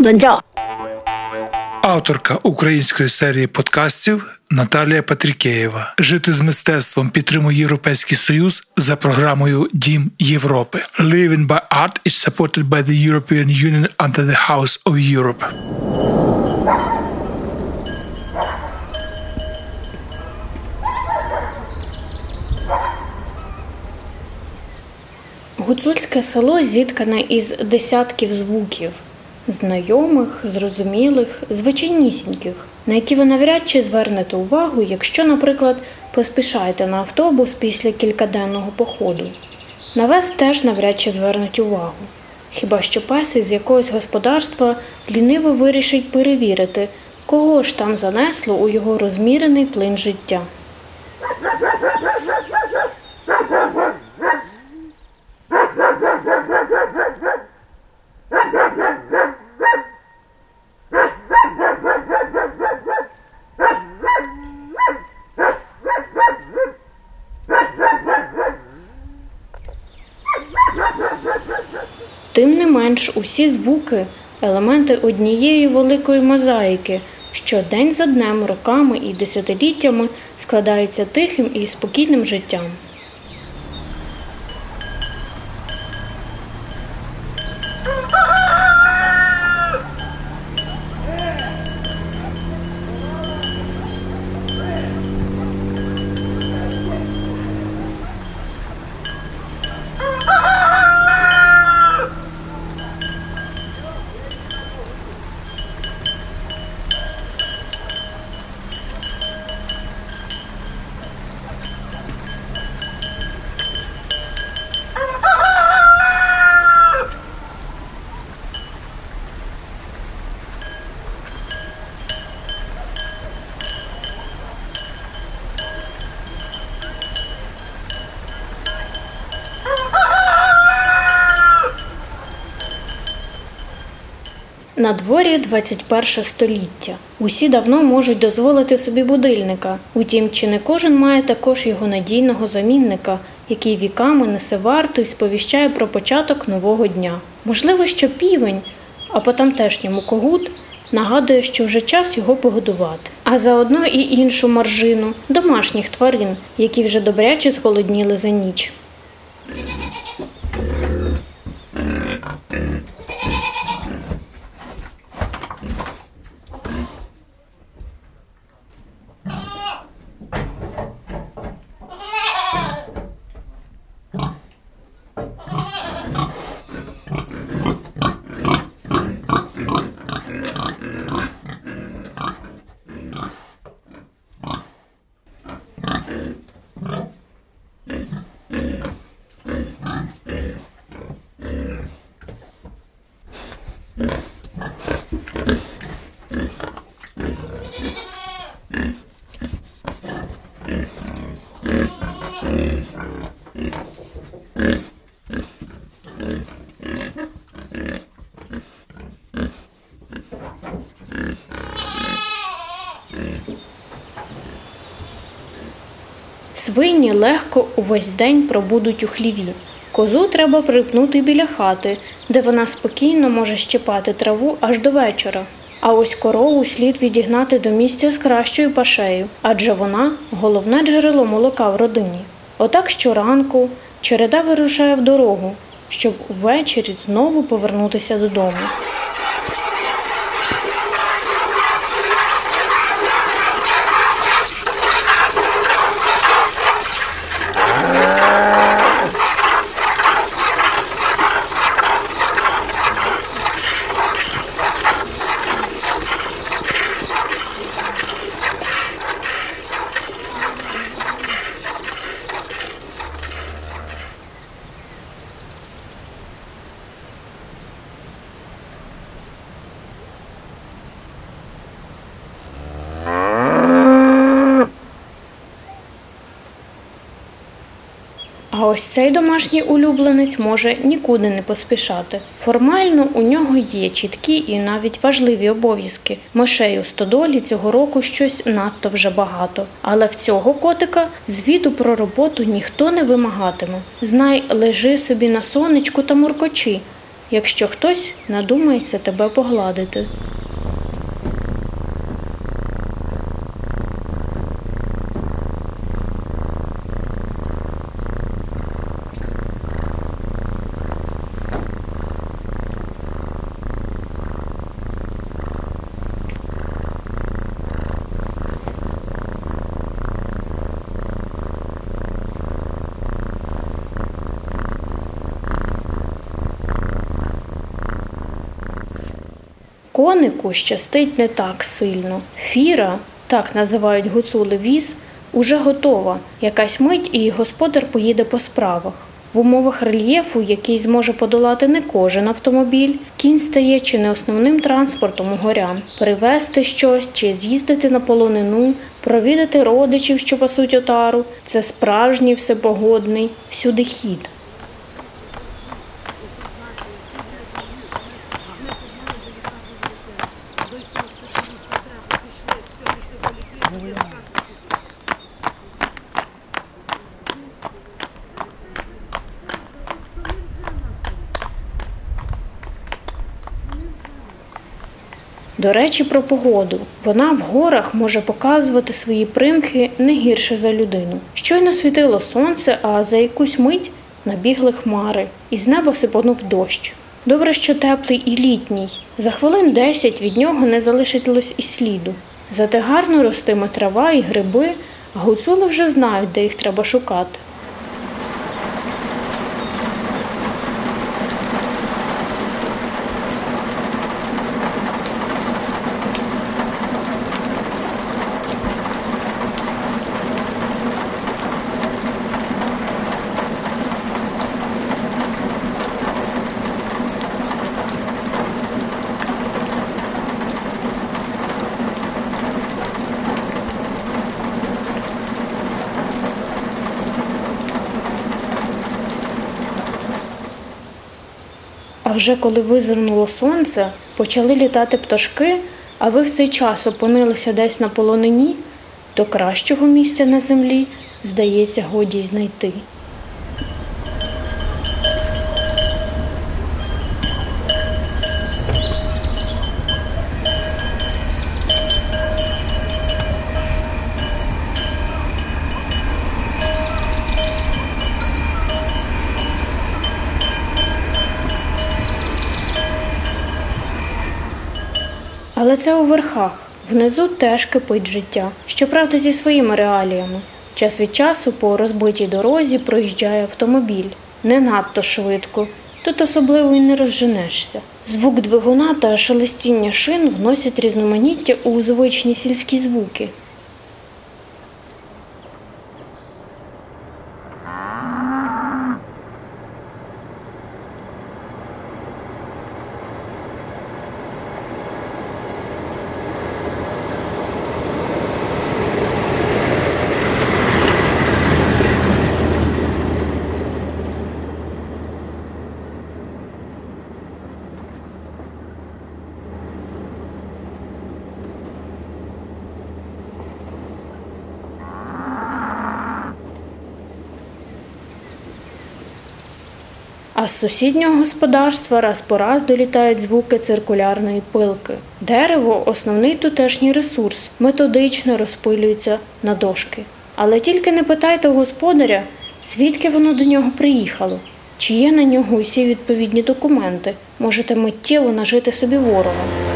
Донця, Авторка української серії подкастів Наталія Патрікеєва. Жити з мистецтвом підтримує Європейський Союз за програмою Дім Європи. Living by Art is supported by the European Union under the House of Europe. Гуцульське село зіткане із десятків звуків, знайомих, зрозумілих, звичайнісіньких, на які ви навряд чи звернете увагу, якщо, наприклад, поспішаєте на автобус після кількаденного походу. На вас теж навряд чи звернуть увагу. Хіба що пес із якогось господарства ліниво вирішить перевірити, кого ж там занесло у його розмірений плин життя. Менш, усі звуки елементи однієї великої мозаїки, що день за днем, роками і десятиліттями складаються тихим і спокійним життям. На дворі 21 століття. Усі давно можуть дозволити собі будильника. Утім, чи не кожен має також його надійного замінника, який віками несе варту і сповіщає про початок нового дня. Можливо, що півень, а по тамтешньому когут, нагадує, що вже час його погодувати. А заодно і іншу маржину домашніх тварин, які вже добряче зголодніли за ніч. Свині легко увесь день пробудуть у хліві. Козу треба припнути біля хати, де вона спокійно може щипати траву аж до вечора. А ось корову слід відігнати до місця з кращою пашею, адже вона головне джерело молока в родині. Отак щоранку череда вирушає в дорогу, щоб увечері знову повернутися додому. А ось цей домашній улюбленець може нікуди не поспішати. Формально у нього є чіткі і навіть важливі обов'язки. Мишей у стодолі цього року щось надто вже багато. Але в цього котика звіту про роботу ніхто не вимагатиме. Знай, лежи собі на сонечку та муркочі, якщо хтось надумається тебе погладити. Конику щастить не так сильно. Фіра, так називають гуцули віз, уже готова. Якась мить і господар поїде по справах. В умовах рельєфу, який зможе подолати не кожен автомобіль, кінь стає чи не основним транспортом у горян. Привезти щось чи з'їздити на полонину, провідати родичів, що пасуть отару це справжній всепогодний всюди хід. До речі, про погоду. Вона в горах може показувати свої примхи не гірше за людину. Щойно світило сонце, а за якусь мить набігли хмари, і з неба сипонув дощ. Добре, що теплий і літній. За хвилин десять від нього не залишилось і сліду. Зате гарно ростиме трава і гриби, а гуцули вже знають, де їх треба шукати. Вже коли визирнуло сонце, почали літати пташки, а ви в цей час опинилися десь на полонині, то кращого місця на землі, здається, годі й знайти. Але це у верхах. Внизу теж кипить життя, щоправда, зі своїми реаліями. Час від часу по розбитій дорозі проїжджає автомобіль. Не надто швидко, тут особливо й не розженешся. Звук двигуна та шелестіння шин вносять різноманіття у звичні сільські звуки. А з сусіднього господарства раз по раз долітають звуки циркулярної пилки. Дерево основний тутешній ресурс, методично розпилюється на дошки. Але тільки не питайте у господаря, звідки воно до нього приїхало, чи є на нього усі відповідні документи. Можете миттєво нажити собі ворога.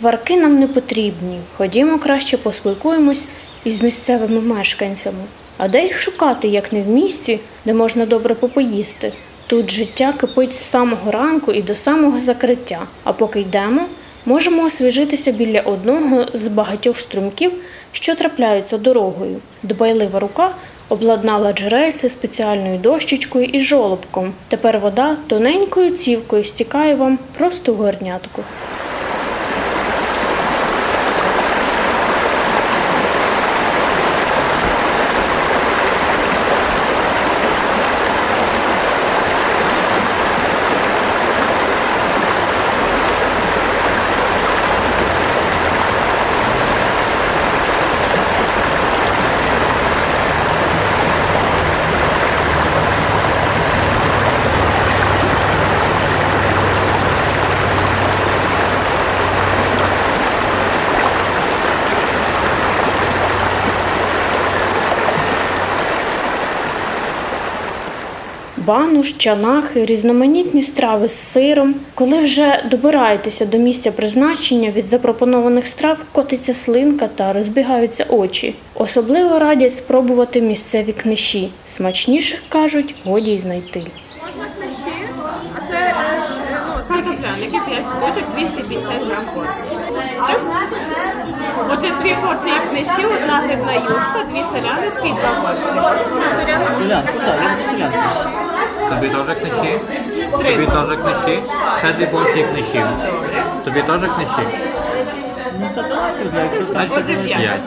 Сварки нам не потрібні. Ходімо краще поспілкуємось із місцевими мешканцями. А де їх шукати, як не в місті, де можна добре попоїсти? Тут життя кипить з самого ранку і до самого закриття. А поки йдемо, можемо освіжитися біля одного з багатьох струмків, що трапляються дорогою. Дбайлива рука обладнала джерельце спеціальною дощечкою і жолобком. Тепер вода тоненькою цівкою стікає вам просто в горнятку. Бануш, чанахи, різноманітні страви з сиром. Коли вже добираєтеся до місця призначення, від запропонованих страв котиться слинка та розбігаються очі. Особливо радять спробувати місцеві книші. Смачніших кажуть, годі й знайти. А це е, ну, картопляники 5 штучок, 250 грам порції. Отже, дві порції книжі, одна грибна юшка, дві соляночки і два борщі. Тобі теж книжі? Тобі теж книжі? Ще дві порції книжів. Тобі теж книжі? Значить, тобі п'ять.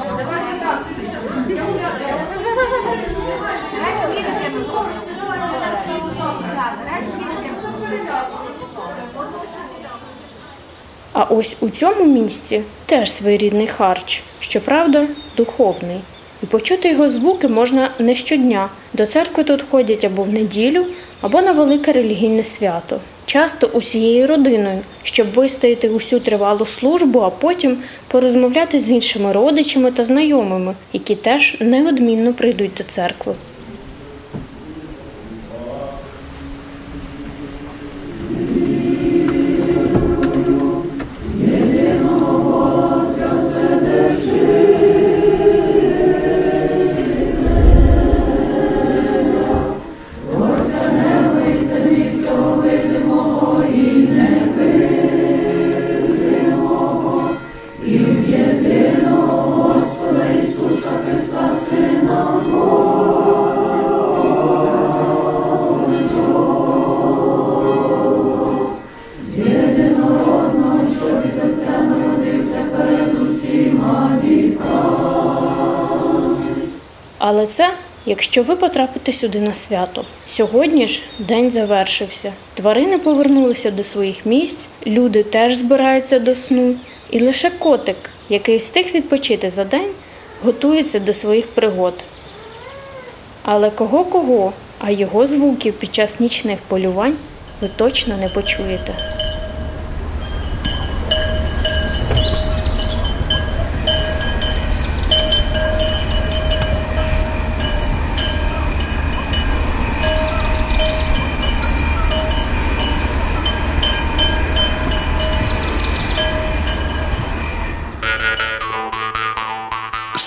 А ось у цьому місці теж своєрідний харч, щоправда, духовний. І почути його звуки можна не щодня. До церкви тут ходять або в неділю, або на велике релігійне свято. Часто усією родиною, щоб вистояти усю тривалу службу, а потім порозмовляти з іншими родичами та знайомими, які теж неодмінно прийдуть до церкви. Але це, якщо ви потрапите сюди на свято. Сьогодні ж день завершився. Тварини повернулися до своїх місць, люди теж збираються до сну, і лише котик, який встиг відпочити за день, готується до своїх пригод. Але кого кого, а його звуків під час нічних полювань ви точно не почуєте. –